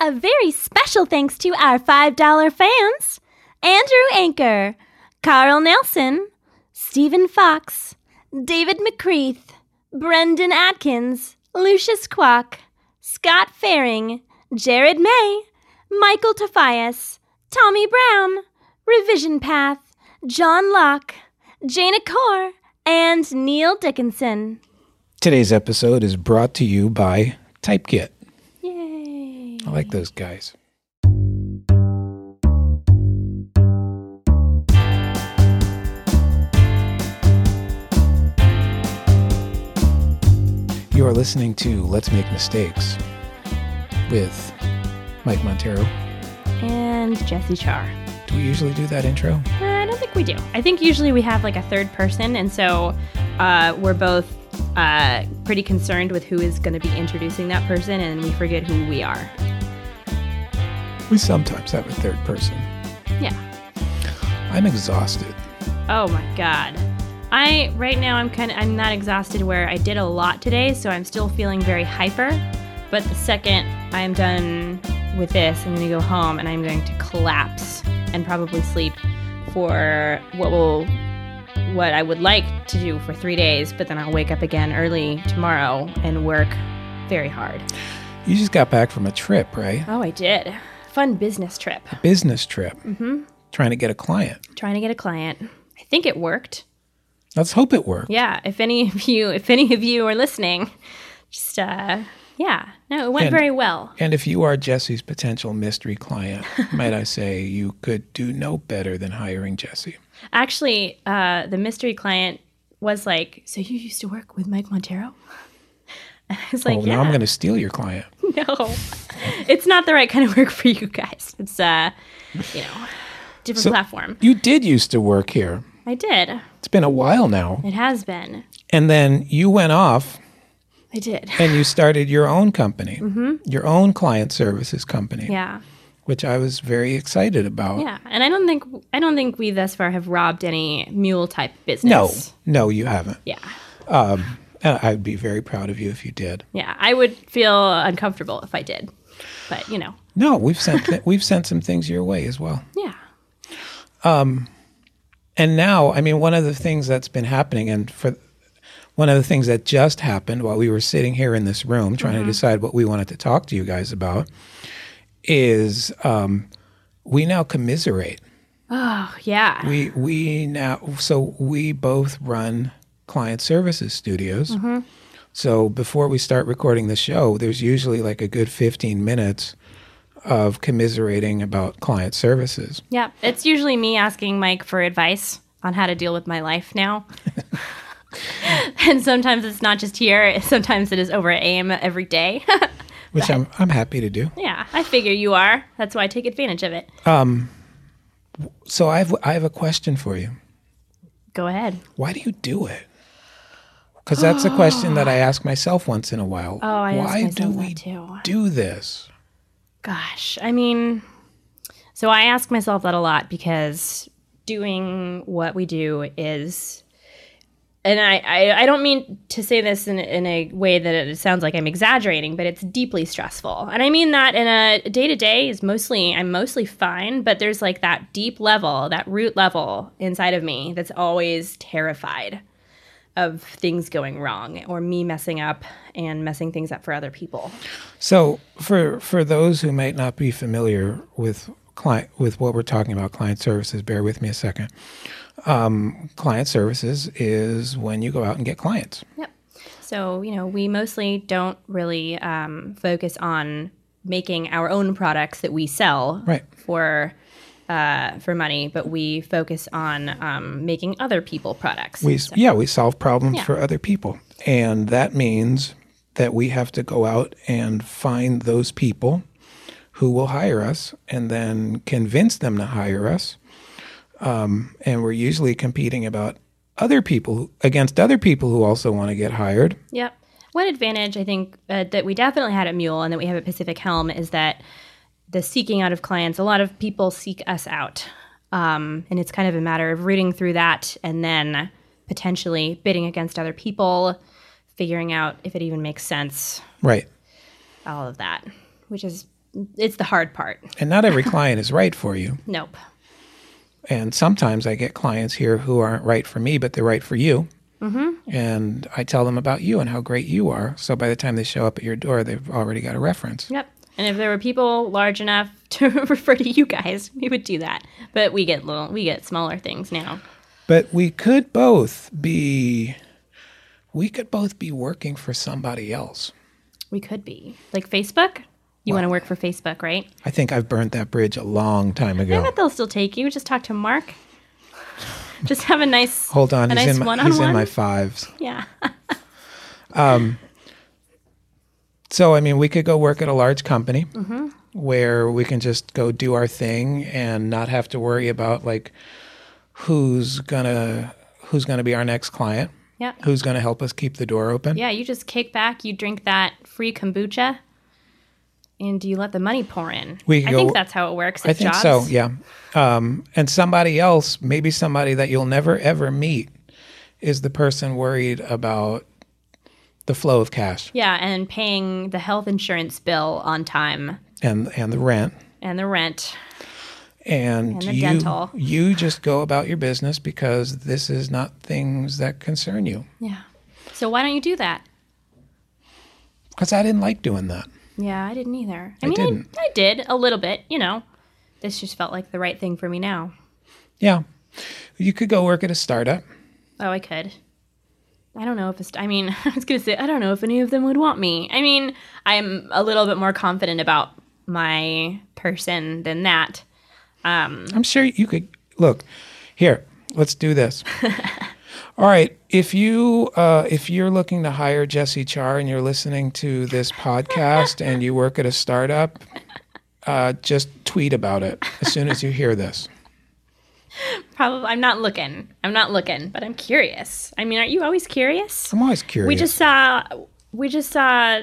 A very special thanks to our $5 fans Andrew Anker, Carl Nelson, Stephen Fox, David McCreath, Brendan Atkins, Lucius Quack, Scott Faring, Jared May, Michael Tofias, Tommy Brown, Revision Path, John Locke, Jana Core, and Neil Dickinson. Today's episode is brought to you by Typekit. I like those guys. You are listening to Let's Make Mistakes with Mike Monteiro. And Jessie Char. Do we usually do that intro? I don't think we do. I think usually we have like a third person, and so uh, we're both uh, pretty concerned with who is going to be introducing that person, and we forget who we are. We sometimes have a third person. Yeah. I'm exhausted. Oh my god. I right now I'm kind of I'm not exhausted where I did a lot today, so I'm still feeling very hyper. But the second I'm done with this, I'm going to go home and I'm going to collapse and probably sleep for what will what I would like to do for 3 days, but then I'll wake up again early tomorrow and work very hard. You just got back from a trip, right? Oh, I did. Fun business trip. Business trip. Mm-hmm. Trying to get a client. Trying to get a client. I think it worked. Let's hope it worked. yeah if any of you if any of you are listening just uh yeah no it went And- very well And if you are Jessie's potential mystery client, might I say you could do no better than hiring Jessie. actually uh the mystery client was like so you used to work with mike monteiro and i was like oh, yeah now I'm going to steal your client. no it's not the right kind of work for you guys it's uh you know different So- platform You did used to work here. i did It's been a while now. it has been And then you went off i did and you started your own company, your own client services company, Mm-hmm. yeah which I was very excited about. yeah and i don't think i don't think we thus far have robbed any mule type business no, no, you haven't. yeah And I'd be very proud of you if you did. Yeah, I would feel uncomfortable if I did. But, you know, No, we've sent th- we've sent some things your way as well. yeah. Um, and now, I mean, one of the things that's been happening, and for one of the things that just happened while we were sitting here in this room trying to mm-hmm. decide what we wanted to talk to you guys about, is um, we now commiserate. Oh, yeah. We we now so we both run client services studios. So before we start recording the show, there's usually like a good 15 minutes of commiserating about client services. yeah. It's usually me asking Mike for advice on how to deal with my life now. and sometimes it's not just here, sometimes it is over at AIM every day. Which I'm I'm happy to do. yeah, I figure you are. That's why I take advantage of it. Um So I have I have a question for you. Go ahead. Why do you do it? Because that's a question that I ask myself once in a while. Oh, I ask Why do we too. do this? Gosh, I mean, so I ask myself that a lot because doing what we do is, and I, I, I don't mean to say this in, in a way that it sounds like I'm exaggerating, but it's deeply stressful. And I mean that in a day to day is mostly, I'm mostly fine, but there's like that deep level, that root level inside of me that's always terrified of things going wrong or me messing up and messing things up for other people. So for for those who might not be familiar with client with what we're talking about, client services, bear with me a second. Um, client services is when you go out and get clients. Yep. So, you know, we mostly don't really um, focus on making our own products that we sell Right. for uh, for money, but we focus on um, making other people products. We yeah, we solve problems Yeah. for other people, and that means that we have to go out and find those people who will hire us, and then convince them to hire us. Um, and we're usually competing about other people against other people who also want to get hired. Yep. One advantage I think uh, that we definitely had at Mule and that we have at Pacific Helm is that the seeking out of clients, a lot of people seek us out. Um, and it's kind of a matter of reading through that and then potentially bidding against other people, figuring out if it even makes sense, Right. all of that, which is it's the hard part. And not every client is right for you. Nope. And sometimes I get clients here who aren't right for me, but they're right for you. Mm-hmm. And I tell them about you and how great you are. So by the time they show up at your door, they've already got a reference. Yep. And if there were people large enough to refer to you guys, we would do that. But we get little, we get smaller things now. But we could both be, we could both be working for somebody else. We could be like Facebook. You want to work for Facebook, right? I think I've burnt that bridge a long time ago. I bet they'll still take you. Just talk to Mark. Just have a nice. Hold on, a he's nice in my, one-on-one. he's in my fives. Yeah. Um, So, I mean, we could go work at a large company Mm-hmm. where we can just go do our thing and not have to worry about like who's gonna who's gonna be our next client, Yeah. who's gonna help us keep the door open. Yeah. You just kick back. You drink that free kombucha, and you let the money pour in. We I go- think that's how it works. I think jobs. so. Yeah. Um, and somebody else, maybe somebody that you'll never ever meet, is the person worried about the flow of cash Yeah, and paying the health insurance bill on time and and the rent. and the rent. And, And the you dental. you just go about your business because this is not things that concern you. Yeah. So why don't you do that? Because I didn't like doing that. Yeah, I didn't either. I, I mean, didn't. I, I did a little bit. You know, this just felt like the right thing for me now. Yeah. You could go work at a startup. Oh, I could. I don't know if it's. I mean, I was gonna say I don't know if any of them would want me. I mean, I'm a little bit more confident about my person than that. Um, I'm sure you could look here. Let's do this. All right. If you uh, if you're looking to hire Jessie Char and you're listening to this podcast and you work at a startup, uh, just tweet about it as soon as you hear this. Probably, I'm not looking. I'm not looking, but I'm curious. I mean, aren't you always curious? I'm always curious. We just saw. We just saw.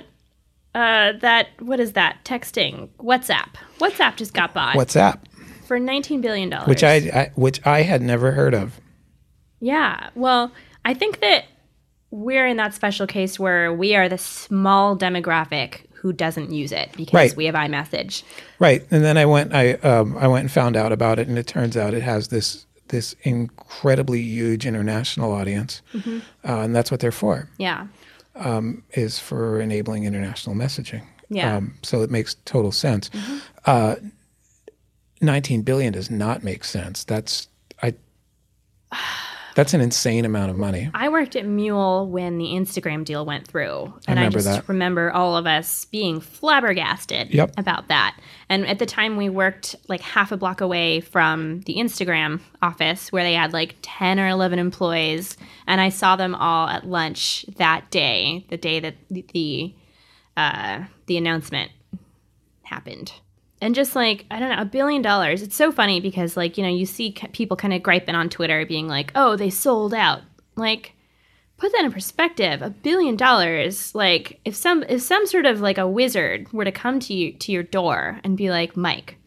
Uh, that what is that? Texting WhatsApp. WhatsApp just got bought WhatsApp, for 19 billion dollars. which I, I which I had never heard of. Yeah. Well, I think that we're in that special case where we are the small demographic who doesn't use it because Right. we have iMessage. Right, and then I went. I um, I went and found out about it, and it turns out it has this this incredibly huge international audience, Mm-hmm. uh, and that's what they're for. Yeah. Um, Is for enabling international messaging. Yeah. Um, so it makes total sense. Uh, Nineteen billion does not make sense. That's I. That's an insane amount of money. I worked at Mule when the Instagram deal went through. And I, remember just that. remember all of us being flabbergasted Yep. about that. And at the time, we worked like half a block away from the Instagram office where they had like 10 or 11 employees. And I saw them all at lunch that day, the day that the, uh, the announcement happened. And just like, I don't know, a billion dollars. It's so funny because, like, you know, you see people kind of griping on Twitter being like, oh, they sold out. Like, put that in perspective a billion dollars like if some if some sort of like a wizard were to come to you to your door and be like mike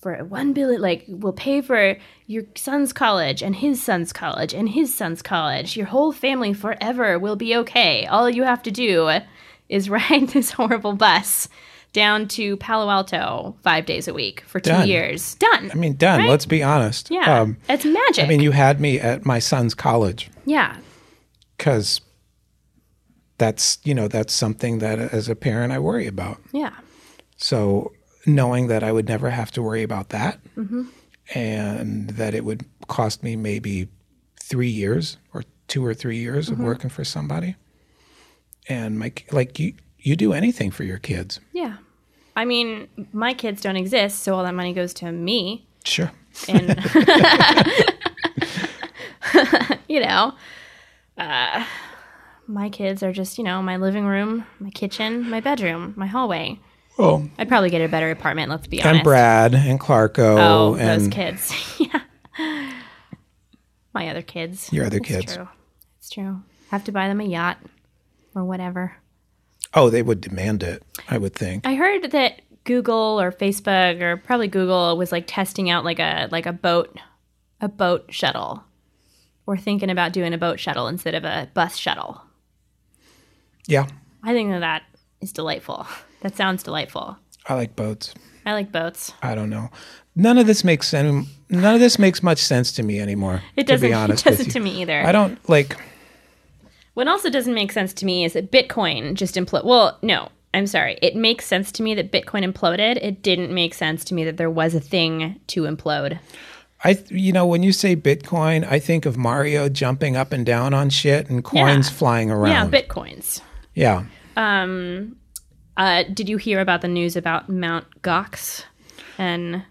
for one billion like we'll pay for your son's college and his son's college and his son's college your whole family forever will be okay all you have to do is ride this horrible bus down to palo alto five days a week for two Done. years done I mean, done. Right? Let's be honest. yeah Um, it's magic I mean, you had me at my son's college yeah because that's you know that's something that as a parent I worry about. yeah So knowing that I would never have to worry about that, Mm-hmm. and that it would cost me maybe three years or two or three years Mm-hmm. of working for somebody, and my like you you do anything for your kids, Yeah. I mean, my kids don't exist, so all that money goes to me. sure. And, you know, uh, my kids are just, you know, my living room, my kitchen, my bedroom, my hallway. Oh, I'd probably get a better apartment, let's be honest. and Brad and Clarko Oh, and those kids. yeah. My other kids. Your other It's kids. True. It's true. Have to buy them a yacht or whatever. Oh, they would demand it. I would think. I heard that Google or Facebook or probably Google was like testing out like a like a boat a boat shuttle. Or thinking about doing a boat shuttle instead of a bus shuttle. Yeah, I think that that is delightful. That sounds delightful. I like boats. I like boats. I don't know. None of this makes sense. None of this makes much sense to me anymore. It doesn't. be honest It doesn't to me either. I don't like. What also doesn't make sense to me is that Bitcoin just imploded. Well, no, I'm sorry. It makes sense to me that Bitcoin imploded. It didn't make sense to me that there was a thing to implode. I you know when you say Bitcoin, I think of Mario jumping up and down on shit and coins Yeah. flying around. Yeah, Bitcoins. yeah. Um, uh, did you hear about the news about Mount Gox? And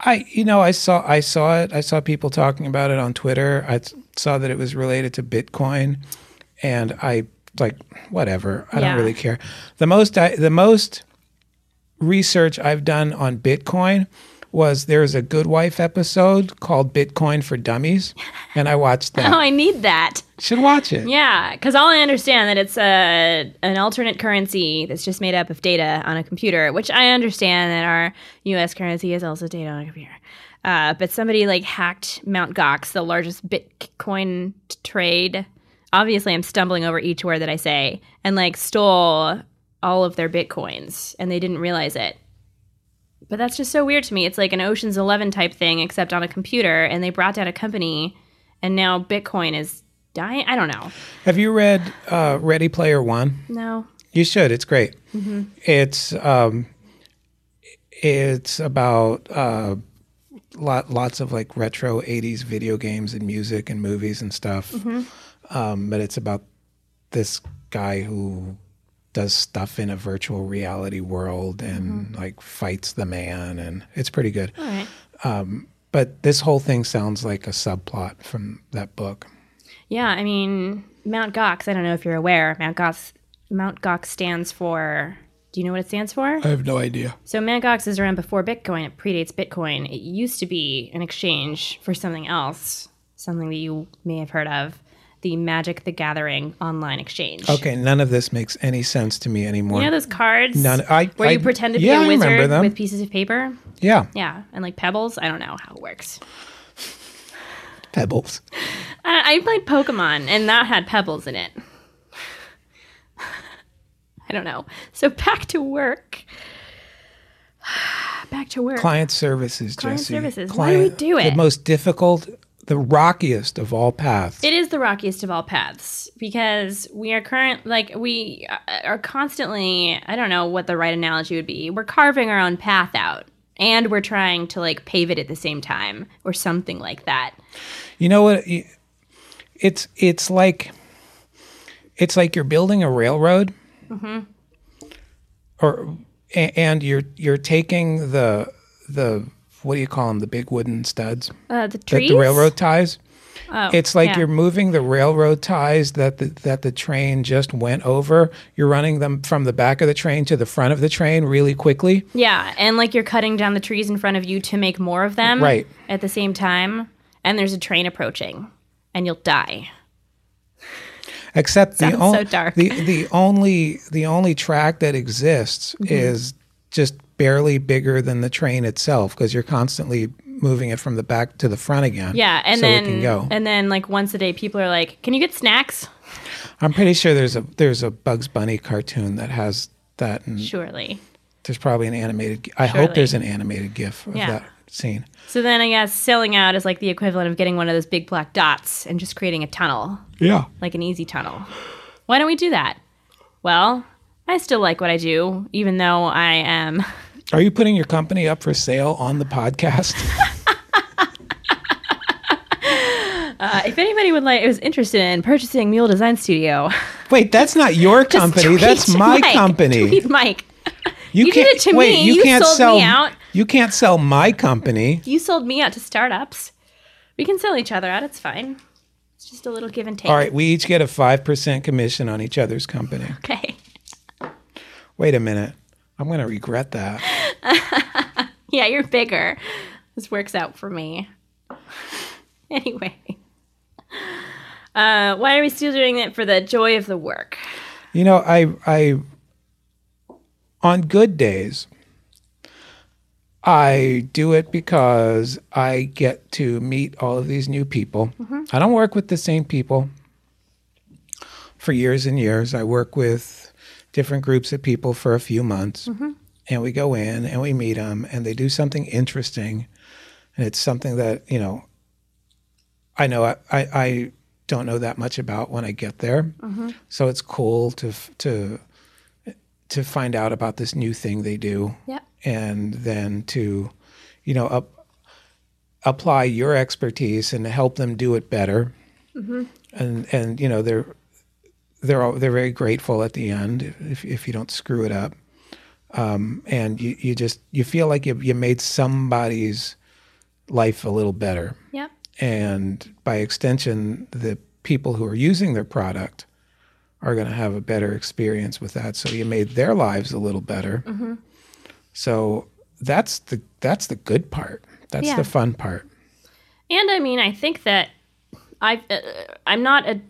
I you know I saw I saw it. I saw people talking about it on Twitter. I saw that it was related to Bitcoin, and I like whatever. I Yeah. don't really care. The most I, the most research I've done on Bitcoin was there's a Good Wife episode called Bitcoin for Dummies, and I watched that. oh. I need that. Should watch it. Yeah, because all I understand that it's a an alternate currency that's just made up of data on a computer, which I understand that our U.S. currency is also data on a computer. Uh, but somebody like hacked Mount Gox, the largest Bitcoin trade. Obviously, I'm stumbling over each word that I say, and like stole all of their bitcoins, and they didn't realize it. But that's just so weird to me. It's like an Ocean's Eleven type thing, except on a computer, and they brought down a company, and now Bitcoin is dying. I don't know. Have you read uh, Ready Player One? No. You should. It's great. Mm-hmm. It's um, it's about uh, lot lots of like retro '80s video games and music and movies and stuff. Mm-hmm. Um, but it's about this guy who does stuff in a virtual reality world and Mm-hmm. like fights the man, and it's pretty good. All right. But this whole thing sounds like a subplot from that book. Yeah, I mean Mount Gox. I don't know if you're aware. Mount Gox. Mount Gox stands for. Do you know what it stands for? I have no idea. So Mount Gox is around before Bitcoin. It predates Bitcoin. It used to be an exchange for something else, something that you may have heard of, the Magic the Gathering online exchange. Okay, none of this makes any sense to me anymore. You know those cards None. I where I- you pretend to be yeah, a I remember wizard with pieces of paper? yeah, Yeah, and like pebbles. I don't know how it works. pebbles. I, I played Pokemon, and that had pebbles in it. I don't know. So back to work. back to work. Client services, Client Jessie. services. Why do we do it? The most difficult, the rockiest of all paths. It is the rockiest of all paths because we are current, like, we are constantly, I don't know what the right analogy would be. We're carving our own path out and we're trying to, like, pave it at the same time or something like that. you know what? It's it's like it's like you're building a railroad, Mm-hmm. or and you're you're taking the the what do you call them? The big wooden studs Uh, the that trees? the railroad ties. Oh, It's like yeah. you're moving the railroad ties that the, that the train just went over. You're running them from the back of the train to the front of the train really quickly. Yeah, and like you're cutting down the trees in front of you to make more of them Right. at the same time, and there's a train approaching, and you'll die. Except the, Sounds on- so the the only the only track that exists Mm-hmm. is just barely bigger than the train itself because you're constantly moving it from the back to the front again. Yeah, and so then can go. and then like once a day, people are like, "Can you get snacks?" I'm pretty sure there's a there's a Bugs Bunny cartoon that has that, and Surely. there's probably an animated. I Surely. hope there's an animated GIF of Yeah. that scene. So then I guess selling out is like the equivalent of getting one of those big black dots and just creating a tunnel, Yeah. like an easy tunnel. Why don't we do that? Well, I still like what I do, even though I am. Are you putting your company up for sale on the podcast? Uh, if anybody would like, is interested in purchasing Mule Design Studio, Wait, that's not your company. That's my Mike. company. Tweet Mike. You, You did it to wait, me. You, You can't sell me out. You can't sell my company. You sold me out to startups. We can sell each other out. It's fine. It's just a little give and take. All right, we each get a five percent commission on each other's company. Okay. Wait a minute. I'm going to regret that. Yeah, you're bigger. This works out for me. Anyway. Uh, why are we still doing it for the joy of the work? You know, I I on good days I do it because I get to meet all of these new people. I don't work with the same people for years and years. I work with different groups of people for a few months. And we go in and we meet them and they do something interesting. And it's something that you know i know i, I, I don't know that much about when i get there. Mm-hmm. so it's cool to to to find out about this new thing they do. Yep. and then to you know up, apply your expertise and help them do it better. And and you know they're they're all, they're very grateful at the end if if you don't screw it up um, and you you just you feel like you you made somebody's life a little better Yep. and by extension the people who are using their product are going to have a better experience with that so you made their lives a little better mm-hmm. so that's the that's the good part that's Yeah. the fun part And I mean, I think that I uh, I'm not a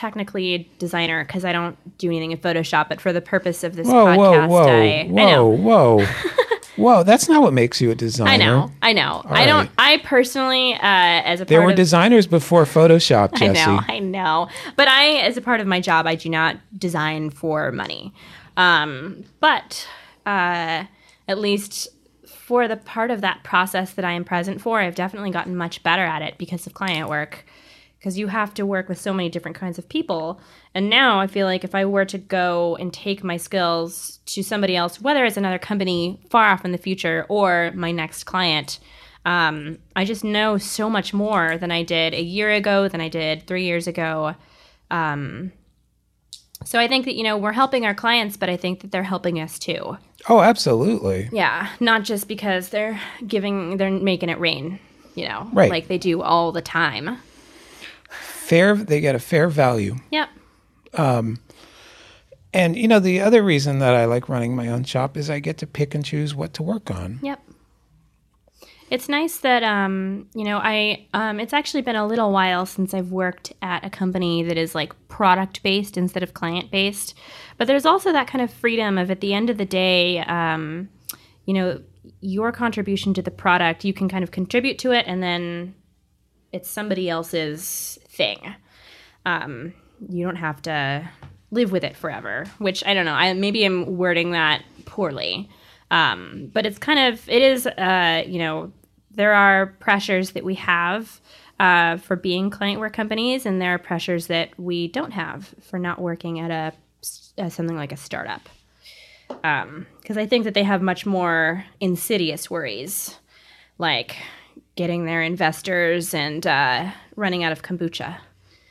technically a designer because I don't do anything in Photoshop, but for the purpose of this whoa podcast, whoa whoa I, whoa I know. whoa whoa that's not what makes you a designer I know, I know. I don't. right. I personally, uh, as a there were of, designers before photoshop I know, I know. But I, as a part of my job, I do not design for money. Um, but uh, at least for the part of that process that I am present for, I've definitely gotten much better at it because of client work. Because you have to work with so many different kinds of people. And now I feel like if I were to go and take my skills to somebody else, whether it's another company far off in the future or my next client, um, I just know so much more than I did a year ago, than I did three years ago. Um, so I think that, you know, we're helping our clients, but I think that they're helping us too. oh absolutely Yeah. Not just because they're giving, they're making it rain, you know, Right. like they do all the time. Fair they get a fair value Yep. and you know the other reason that i like running my own shop is i get to pick and choose what to work on Yep. It's nice that um, you know, I um it's actually been a little while since I've worked at a company that is like product based instead of client based. But there's also that kind of freedom of at the end of the day, um, you know, your contribution to the product, you can kind of contribute to it and then it's somebody else's thing. Um, you don't have to live with it forever, which I don't know. I maybe I'm wording that poorly. Um, but it's kind of it is uh, you know there are pressures that we have uh, for being client work companies, and there are pressures that we don't have for not working at a uh, something like a startup. Um because I think that they have much more insidious worries, like getting their investors and uh, running out of kombucha.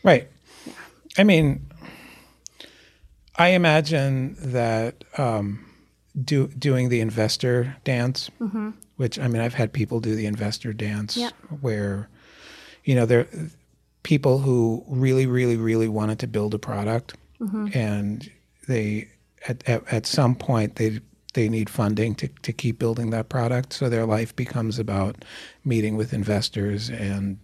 Right. Yeah. I mean, I imagine that um, do, doing the investor dance, which I mean, I've had people do the investor dance Yep. where, you know, there people who really, really, really wanted to build a product, and they at, at at some point they they need funding to, to keep building that product. So their life becomes about meeting with investors and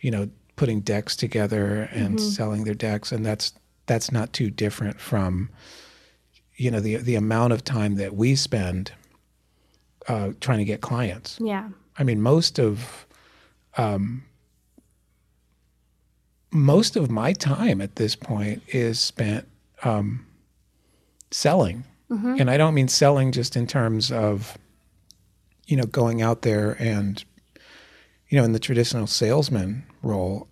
you know putting decks together and selling their decks and that's that's not too different from you know the the amount of time that we spend uh, trying to get clients Yeah. i mean most of um, most of my time at this point is spent um, selling Mm-hmm. and i don't mean selling just in terms of you know going out there and you know in the traditional salesman role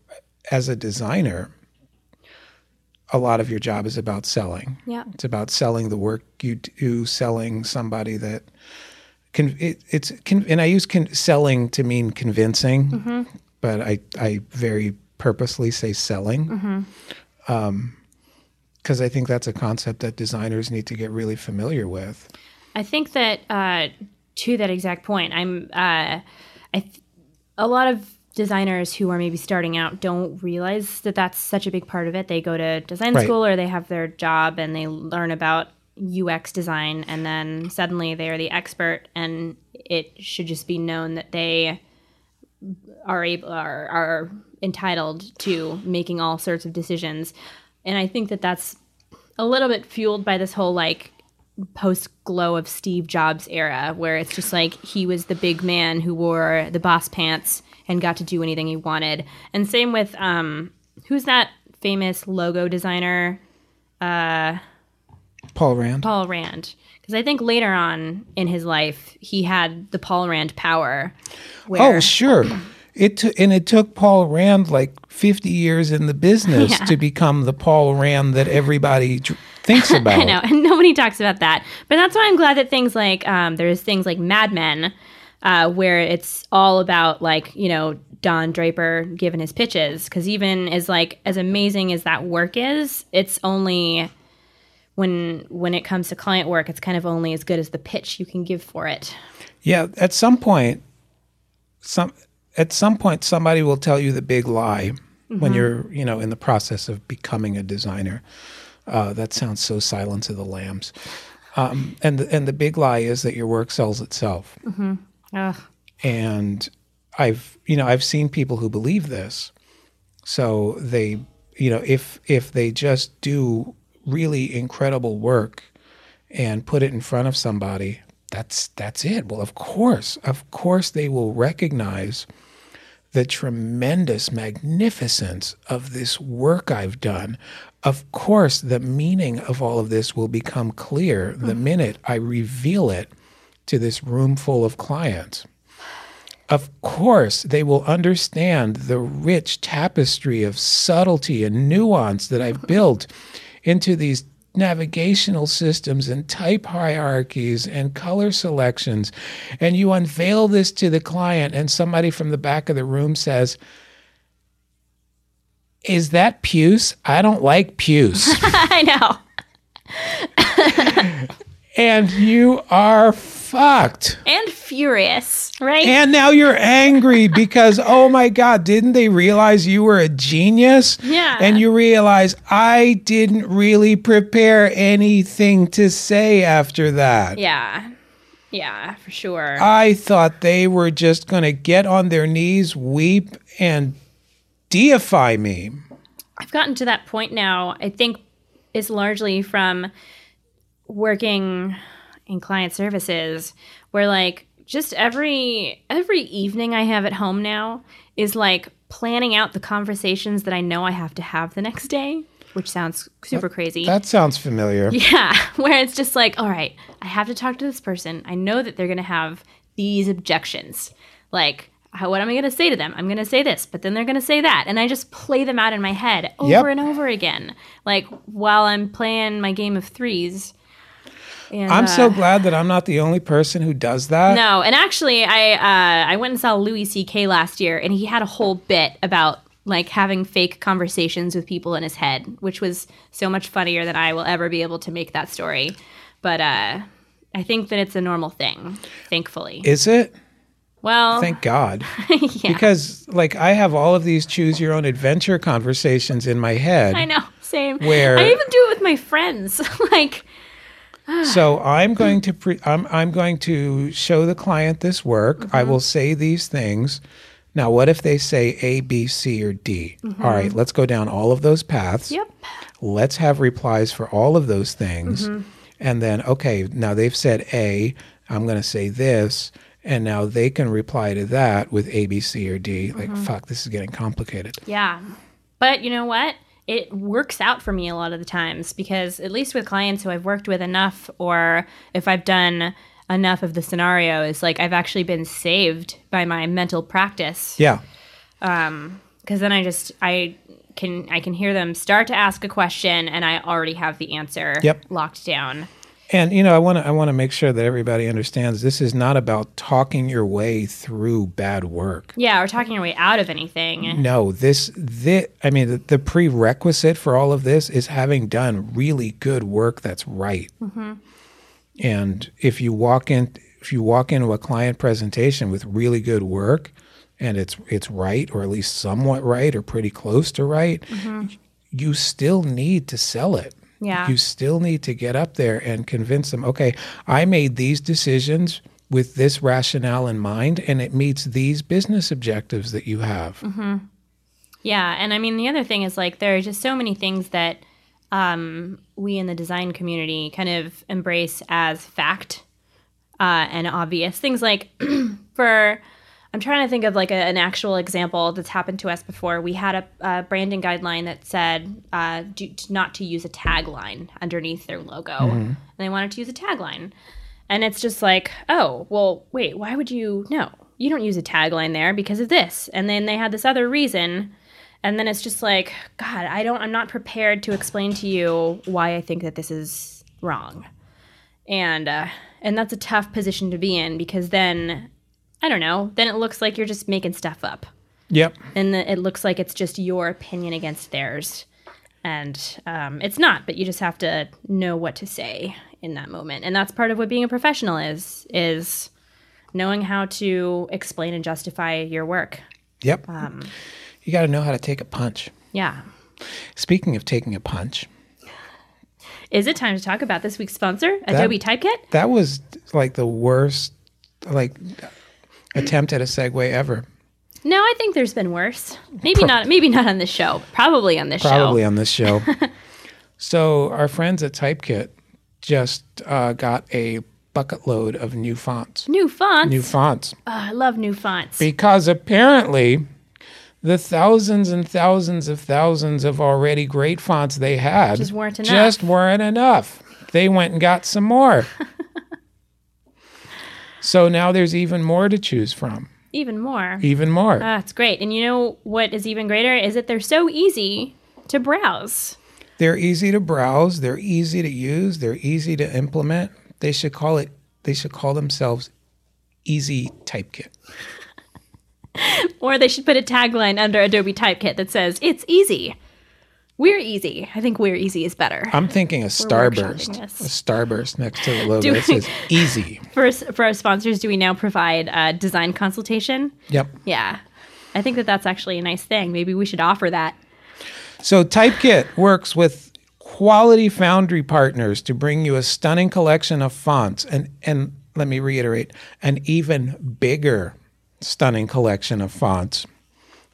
as a designer a lot of your job is about selling. Yeah. it's about selling the work you do selling somebody that can it, it's con, and i use con, selling to mean convincing mm-hmm. but i i very purposely say selling mm-hmm. um, because i think that's a concept that designers need to get really familiar with I think that uh, to that exact point, I'm uh, I th- a lot of designers who are maybe starting out don't realize that that's such a big part of it. They go to design Right. school or they have their job and they learn about UX design, and then suddenly they are the expert, and it should just be known that they are able are, are entitled to making all sorts of decisions. And I think that that's a little bit fueled by this whole like post glow of Steve Jobs era, where it's just like he was the big man who wore the boss pants and got to do anything he wanted. And same with um, who's that famous logo designer? uh Paul Rand. Paul Rand. Because I think later on in his life, he had the Paul Rand power. Where, Oh, sure. It t- and it took Paul Rand like 50 years in the business Yeah. to become the Paul Rand that everybody dr- thinks about. I know, and nobody talks about that. But that's why I'm glad that things like um, there's things like Mad Men, uh, where it's all about like you know Don Draper giving his pitches. Because even as like as amazing as that work is, it's only when when it comes to client work, it's kind of only as good as the pitch you can give for it. Yeah, at some point, some at some point somebody will tell you the big lie when you're you know in the process of becoming a designer. Uh, that sounds so Silence of the Lambs. Um, and the, and the big lie is that your work sells itself. Ugh. and I've you know I've seen people who believe this. So they you know if if they just do really incredible work and put it in front of somebody, that's that's it. Well, of course, of course they will recognize the tremendous magnificence of this work I've done. Of course, the meaning of all of this will become clear the mm-hmm. minute I reveal it to this room full of clients. Of course, they will understand the rich tapestry of subtlety and nuance that I've built into these navigational systems and type hierarchies and color selections. And you unveil this to the client, and somebody from the back of the room says, Is that puce? I don't like puce. I know. and you are fucked. And furious, right? And now you're angry because, oh my God, didn't they realize you were a genius? Yeah. And you realize I didn't really prepare anything to say after that. yeah. Yeah, for sure. I thought they were just going to get on their knees, weep, and deify me. I've gotten to that point now. I think is largely from working in client services, where like just every every evening I have at home now is like planning out the conversations that I know I have to have the next day, which sounds super crazy. That sounds familiar. Yeah, where it's just like, all right, I have to talk to this person. I know that they're going to have these objections. Like, how, what am I going to say to them? I'm going to say this, but then they're going to say that. And I just play them out in my head over Yep. and over again, like while I'm playing my game of threes. And, I'm uh, so glad that I'm not the only person who does that. no, and actually, I uh, I went and saw Louis C.K. last year, and he had a whole bit about like having fake conversations with people in his head, which was so much funnier than I will ever be able to make that story. But uh, I think that it's a normal thing, thankfully. Is it? well, Thank God. yeah, Because, like, I have all of these choose your own adventure conversations in my head. I know, same. Where- I even do it with my friends, like. So I'm going to pre- I'm I'm going to show the client this work. I Mm-hmm. will say these things. Now, what if they say A, B, C, or D? All right, let's go down all of those paths. Mm-hmm. Yep. Let's have replies for all of those things. Mm-hmm. And then, okay, now they've said A, I'm going to say this. And now they can reply to that with A, B, C, or D. Like, Mm-hmm. fuck, this is getting complicated. Yeah. But you know what? It works out for me a lot of the times because, at least with clients who I've worked with enough, or if I've done enough of the scenarios, like I've actually been saved by my mental practice. Yeah. Um Because then I just, I can, I can hear them start to ask a question and I already have the answer Yep. locked down. And you know, I want to I want to make sure that everybody understands this is not about talking your way through bad work. Yeah, or talking your way out of anything. No, this this I mean the, the prerequisite for all of this is having done really good work that's right. Mm-hmm. And if you walk in if you walk into a client presentation with really good work and it's it's right or at least somewhat right or pretty close to right, mm-hmm. you still need to sell it. Yeah. You still need to get up there and convince them, okay, I made these decisions with this rationale in mind and it meets these business objectives that you have. Yeah, and I mean the other thing is like there are just so many things that um, we in the design community kind of embrace as fact uh, and obvious things like for I'm trying to think of like a, an actual example that's happened to us before. We had a, a branding guideline that said uh, do, not to use a tagline underneath their logo, and they wanted to use a tagline, and it's just like, oh, well, wait, why would you? No, you don't use a tagline there because of this, and then they had this other reason, and then it's just like, God, I don't, I'm not prepared to explain to you why I think that this is wrong, and uh, and that's a tough position to be in because then I don't know. Then it looks like you're just making stuff up. Yep. And the, it looks like it's just your opinion against theirs. And um, it's not, but you just have to know what to say in that moment. And that's part of what being a professional is, is knowing how to explain and justify your work. Yep. Um, you got to know how to take a punch. Yeah. Speaking of taking a punch, Is it time to talk about this week's sponsor, Adobe Typekit? that was like the worst like attempt at a segue ever. No, I think there's been worse. Maybe not. Maybe not on this show. Probably on this Probably show. on this show. so our friends at Typekit just uh, got a bucket load of new fonts. New fonts. New fonts. Oh, I love new fonts. because apparently the thousands and thousands of thousands of already great fonts they had Just weren't enough. just weren't enough. They went and got some more. so now there's even more to choose from. Even more. Even more. That's great. And you know what is even greater is that they're so easy to browse. They're easy to browse, they're easy to use, they're easy to implement. They should call it they should call themselves Easy Typekit. Or they should put a tagline under Adobe Typekit that says, It's easy. We're easy. I think we're easy is better. I'm thinking a starburst. A starburst next to the logo. It we- says easy. For, for our sponsors, do we now provide uh, design consultation? Yep. Yeah. I think that that's actually a nice thing. Maybe we should offer that. So Typekit works with quality foundry partners to bring you a stunning collection of fonts and and let me reiterate, an even bigger stunning collection of fonts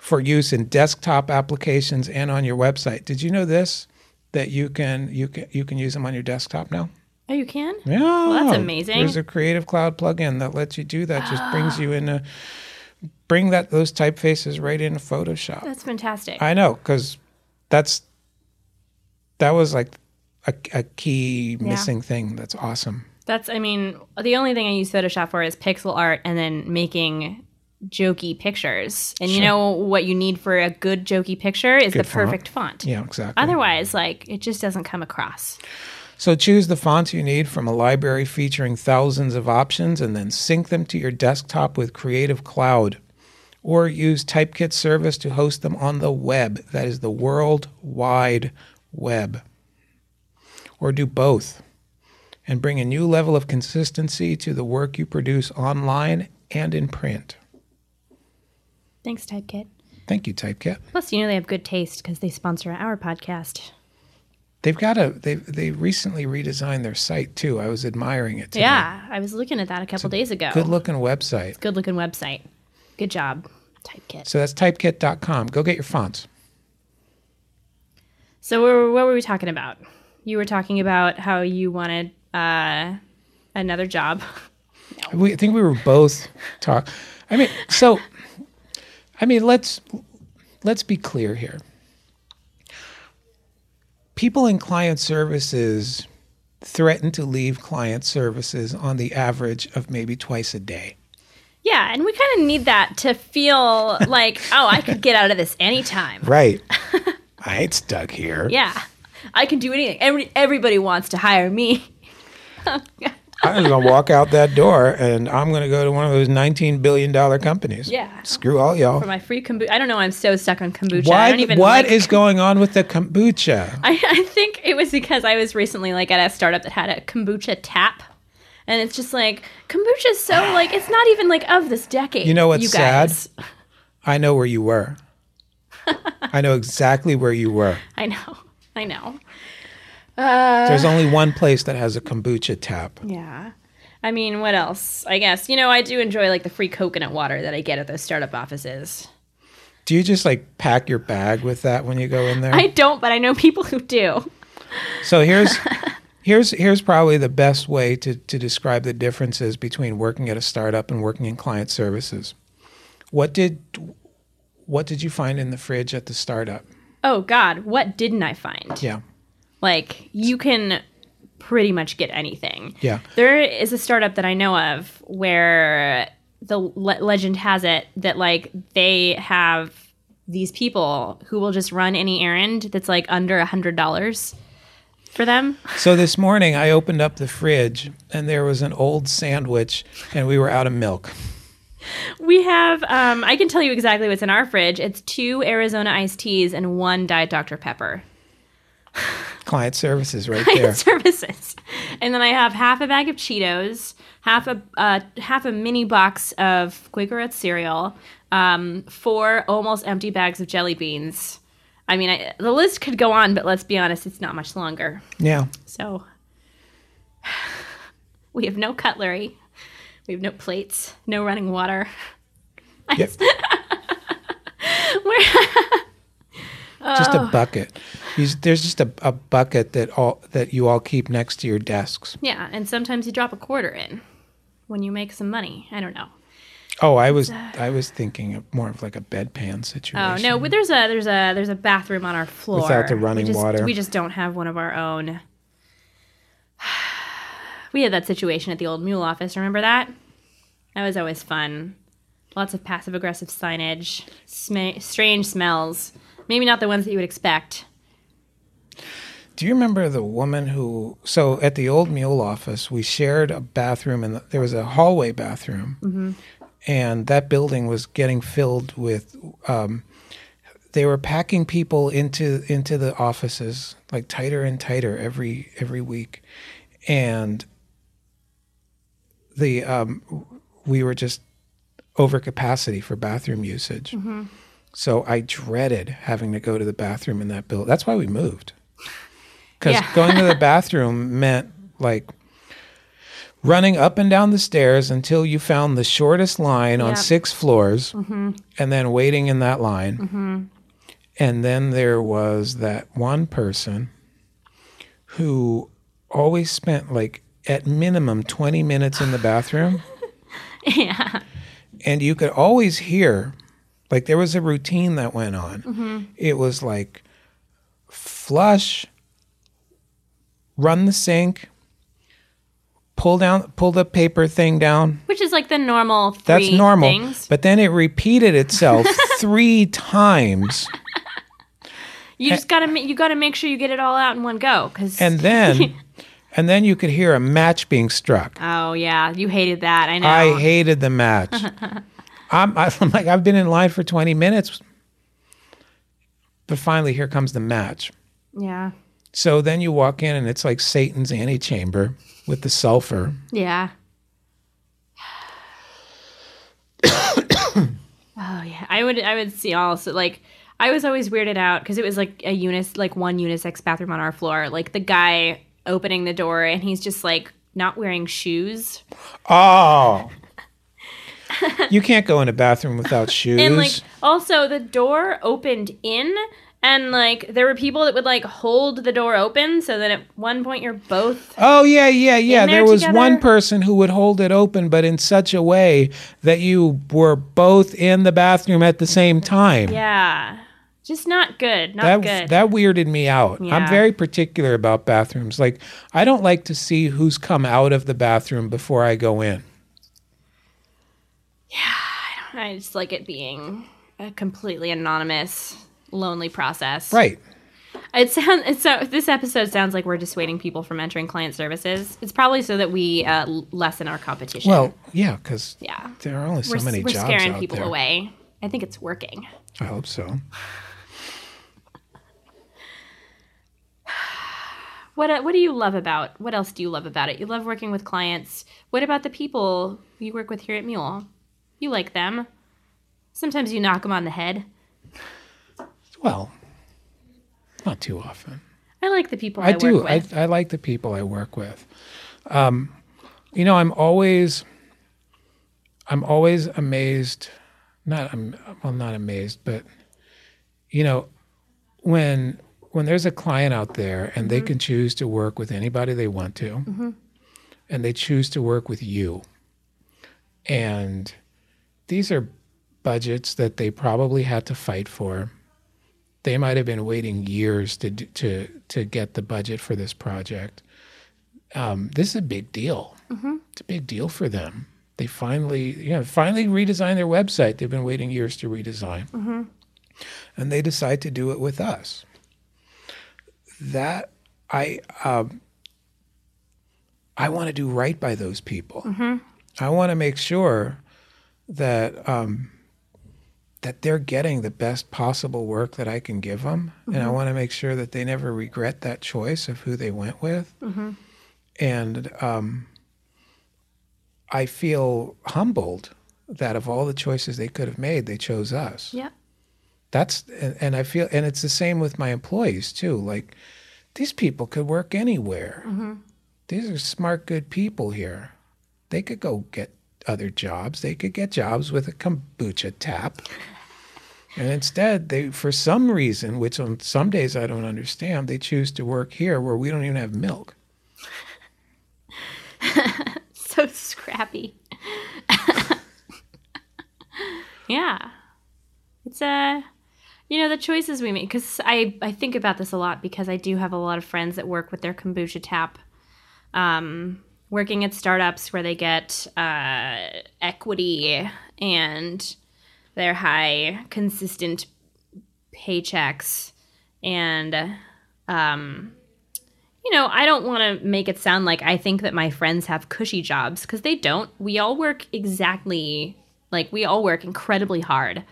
for use in desktop applications and on your website. Did you know this that you can you can you can use them on your desktop now? Oh, you can? Yeah. that's amazing. There's a Creative Cloud plugin that lets you do that. Just brings you in a bring that those typefaces right into Photoshop. That's fantastic. I know because that's that was like a, a key missing thing. That's awesome. That's, I mean, the only thing I use Photoshop for is pixel art and then making jokey pictures. And you know what you need for a good jokey picture is Good the font. perfect font. Yeah, exactly. Otherwise, like, it just doesn't come across. So choose the fonts you need from a library featuring thousands of options, and then sync them to your desktop with Creative Cloud, or use Typekit service to host them on the web. That is the World Wide Web. Or do both and bring a new level of consistency to the work you produce online and in print. Thanks, Typekit. Thank you, Typekit. Plus, you know they have good taste because they sponsor our podcast. They've got a they they recently redesigned their site too. I was admiring it. Today. Yeah, I was looking at that a couple days ago. Good looking website. Good looking website. Good job, Typekit. So that's typekit.com. Go get your fonts. So, what were, what were we talking about? You were talking about how you wanted uh, another job. We I think we were both talk. I mean, so I mean, let's let's be clear here. People in client services threaten to leave client services on the average of maybe twice a day. Yeah, and we kind of need that to feel like, oh, I could get out of this anytime. Right. I ain't stuck here. Yeah, I can do anything. Every, everybody wants to hire me. I'm just gonna walk out that door and I'm gonna go to one of those 19 billion dollar companies. Yeah. Screw all y'all. For my free kombucha. I don't know. I'm so stuck on kombucha. I Why, even what like- is going on with the kombucha? I, I think it was because I was recently like at a startup that had a kombucha tap. And it's just like kombucha is so like it's not even like of this decade. You know what's you sad? I know where you were. I know exactly where you were. I know. I know. Uh, There's only one place that has a kombucha tap. Yeah. I mean, what else? I guess you know I do enjoy like the free coconut water that I get at those startup offices. Do you just like pack your bag with that when you go in there? I don't, but I know people who do. so here's here's here's probably the best way to, to describe the differences between working at a startup and working in client services. What did what did you find in the fridge at the startup? Oh God, what didn't I find? Yeah. Like you can pretty much get anything. Yeah. There is a startup that I know of where the le- legend has it that like they have these people who will just run any errand that's like under a hundred dollars for them. So this morning I opened up the fridge and there was an old sandwich and we were out of milk. We have um, I can tell you exactly what's in our fridge. It's two Arizona iced teas and one Diet Dr. Pepper. Client services right there. Client services. And then I have half a bag of Cheetos, half a uh, half a mini box of Quaker Oats cereal, um, four almost empty bags of jelly beans. I mean, I, the list could go on, but let's be honest, it's not much longer. Yeah. So we have no cutlery, we have no plates, no running water. Yep. We're Just Oh. a bucket. You, there's just a, a bucket that all that you all keep next to your desks. yeah, and sometimes you drop a quarter in when you make some money. I don't know. Oh, I was uh, I was thinking of more of like a bedpan situation. Oh no, but there's a there's a there's a bathroom on our floor Without the running we just, water. We just don't have one of our own. We had that situation at the old mule office. Remember that? That was always fun. Lots of passive aggressive signage, sm- strange smells. Maybe not the ones that you would expect. Do you remember the woman who? So at the old mule office, we shared a bathroom, and there was a hallway bathroom, and that building was getting filled with. Um, they were packing people into into the offices like tighter and tighter every every week, and the um, we were just over capacity for bathroom usage. So I dreaded having to go to the bathroom in that building. That's why we moved. Because Yeah. going to the bathroom meant like running up and down the stairs until you found the shortest line on six floors mm-hmm. and then waiting in that line. Mm-hmm. And then there was that one person who always spent like at minimum 20 minutes in the bathroom. yeah. and you could always hear like there was a routine that went on mm-hmm. it was like flush run the sink pull down pull the paper thing down Which is like the normal three that's normal things. but then it repeated itself three times You just gotta ma- you gotta make sure you get it all out in one go. Cause and then and then you could hear a match being struck oh yeah, you hated that. I know. I hated the match. I'm, I'm like, I've been in line for 20 minutes, but finally, here comes the match. yeah. So then you walk in, and it's like Satan's antechamber with the sulfur. Yeah. oh yeah, I would I would see also like I was always weirded out because it was like a unis like one unisex bathroom on our floor. Like the guy opening the door and he's just like not wearing shoes Oh, you can't go in a bathroom without shoes. and like also the door opened in and like there were people that would like hold the door open so that at one point you're both Oh yeah, yeah, yeah. there There was one person who would hold it open, but in such a way that you were both in the bathroom at the same time. yeah just not good not that good that weirded me out. I'm very particular about bathrooms. Like I don't like to see who's come out of the bathroom before I go in. I just like it being a completely anonymous, lonely process. Right. It sounds it's so. This episode sounds like we're dissuading people from entering client services. It's probably so that we uh, lessen our competition. Well, yeah, because yeah, there are only so we're, many we're jobs scaring out people there. away. I think it's working. I hope so. What uh, What do you love about? What else do you love about it? You love working with clients. What about the people you work with here at Mule? You like them. Sometimes you knock them on the head. Well, not too often. I like the people I, I do. work I, with. I like the people I work with. Um, you know, I'm always, I'm always amazed. Not, I'm well, not amazed, but you know, when when there's a client out there and they can choose to work with anybody they want to, and they choose to work with you, and these are budgets that they probably had to fight for. They might have been waiting years to to to get the budget for this project. Um, this is a big deal. It's a big deal for them. They finally, you know, finally redesigned their website. They've been waiting years to redesign, and they decide to do it with us. That I um, I want to do right by those people. I want to make sure that um, that they're getting the best possible work that I can give them, and I want to make sure that they never regret that choice of who they went with. And um, I feel humbled that of all the choices they could have made, they chose us Yeah. that's and, and I feel and it's the same with my employees too. Like these people could work anywhere. These are smart, good people here. They could go get other jobs. They could get jobs with a kombucha tap. And instead, they, for some reason, which on some days I don't understand, they choose to work here where we don't even have milk. So scrappy. yeah. It's a you know the choices we make cuz I I think about this a lot because I do have a lot of friends that work with their kombucha tap um working at startups where they get uh equity and their high consistent paychecks and um you know, I don't want to make it sound like I think that my friends have cushy jobs because they don't. We all work exactly like we all work incredibly hard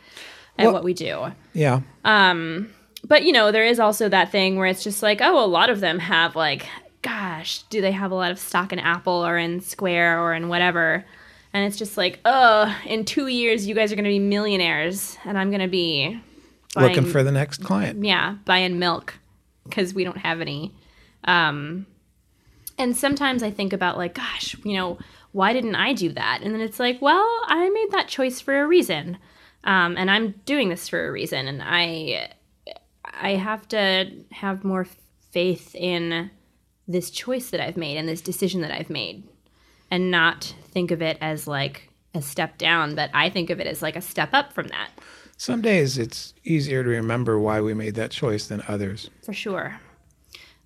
at Well- what we do. Yeah. um But you know, there is also that thing where it's just like, oh, a lot of them have like, gosh, do they have a lot of stock in Apple or in Square or in whatever? And it's just like, oh, in two years you guys are going to be millionaires, and I'm going to be Looking for the next client. yeah, buying milk because we don't have any. Um, and sometimes I think about like, gosh, you know, why didn't I do that? And then it's like, well, I made that choice for a reason, um, and I'm doing this for a reason, and I, I have to have more faith in this choice that I've made and this decision that I've made, and not think of it as like a step down, but I think of it as like a step up from that. Some days it's easier to remember why we made that choice than others. for sure.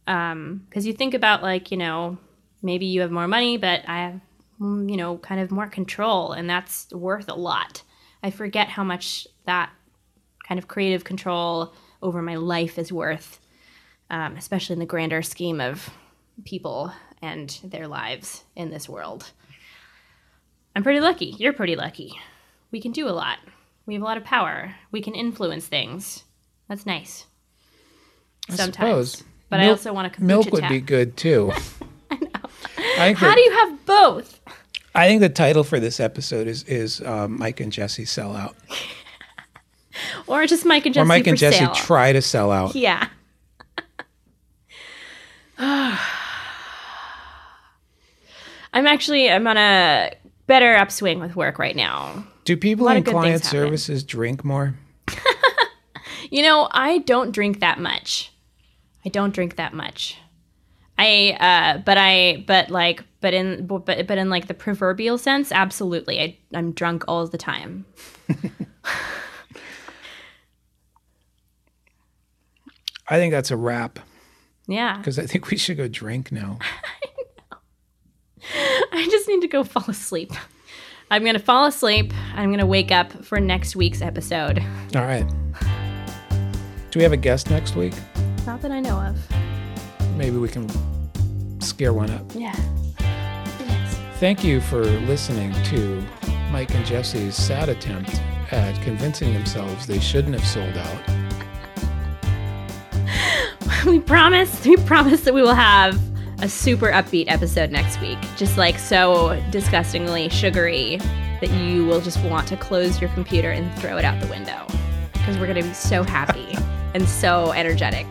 Because you think about like you know maybe you have more money, but I have mm, you know kind of more control, and that's worth a lot. I forget how much that kind of creative control over my life is worth, um, especially in the grander scheme of people and their lives in this world. I'm pretty lucky. You're pretty lucky. We can do a lot. We have a lot of power. We can influence things. That's nice. I Sometimes. suppose. But I also want to Milk would tap. be good too. I know. I How that- do you have both? I think the title for this episode is is um, Mike and Jessie sell out, Or just Mike and Jessie or Mike and Jessie sale? try to sell out. Yeah. I'm actually I'm on a better upswing with work right now. Do people in client services drink more? You know, I don't drink that much. I don't drink that much. I uh but I but like but in but but in like the proverbial sense, absolutely. I I'm drunk all the time. I think that's a wrap Yeah. because I think we should go drink now. I just need to go fall asleep. I'm going to fall asleep. I'm going to wake up for next week's episode. All right. Do we have a guest next week? Not that I know of. Maybe we can scare one up. Yeah. Yes. Thank you for listening to Mike and Jessie's sad attempt at convincing themselves they shouldn't have sold out. We promise, we promise that we will have a super upbeat episode next week. Just like so disgustingly sugary that you will just want to close your computer and throw it out the window. Because we're going to be so happy and so energetic.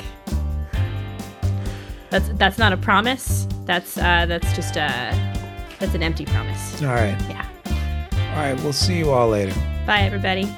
That's that's not a promise. That's uh that's just a that's an empty promise. All right. Yeah. All right. We'll see you all later. Bye everybody.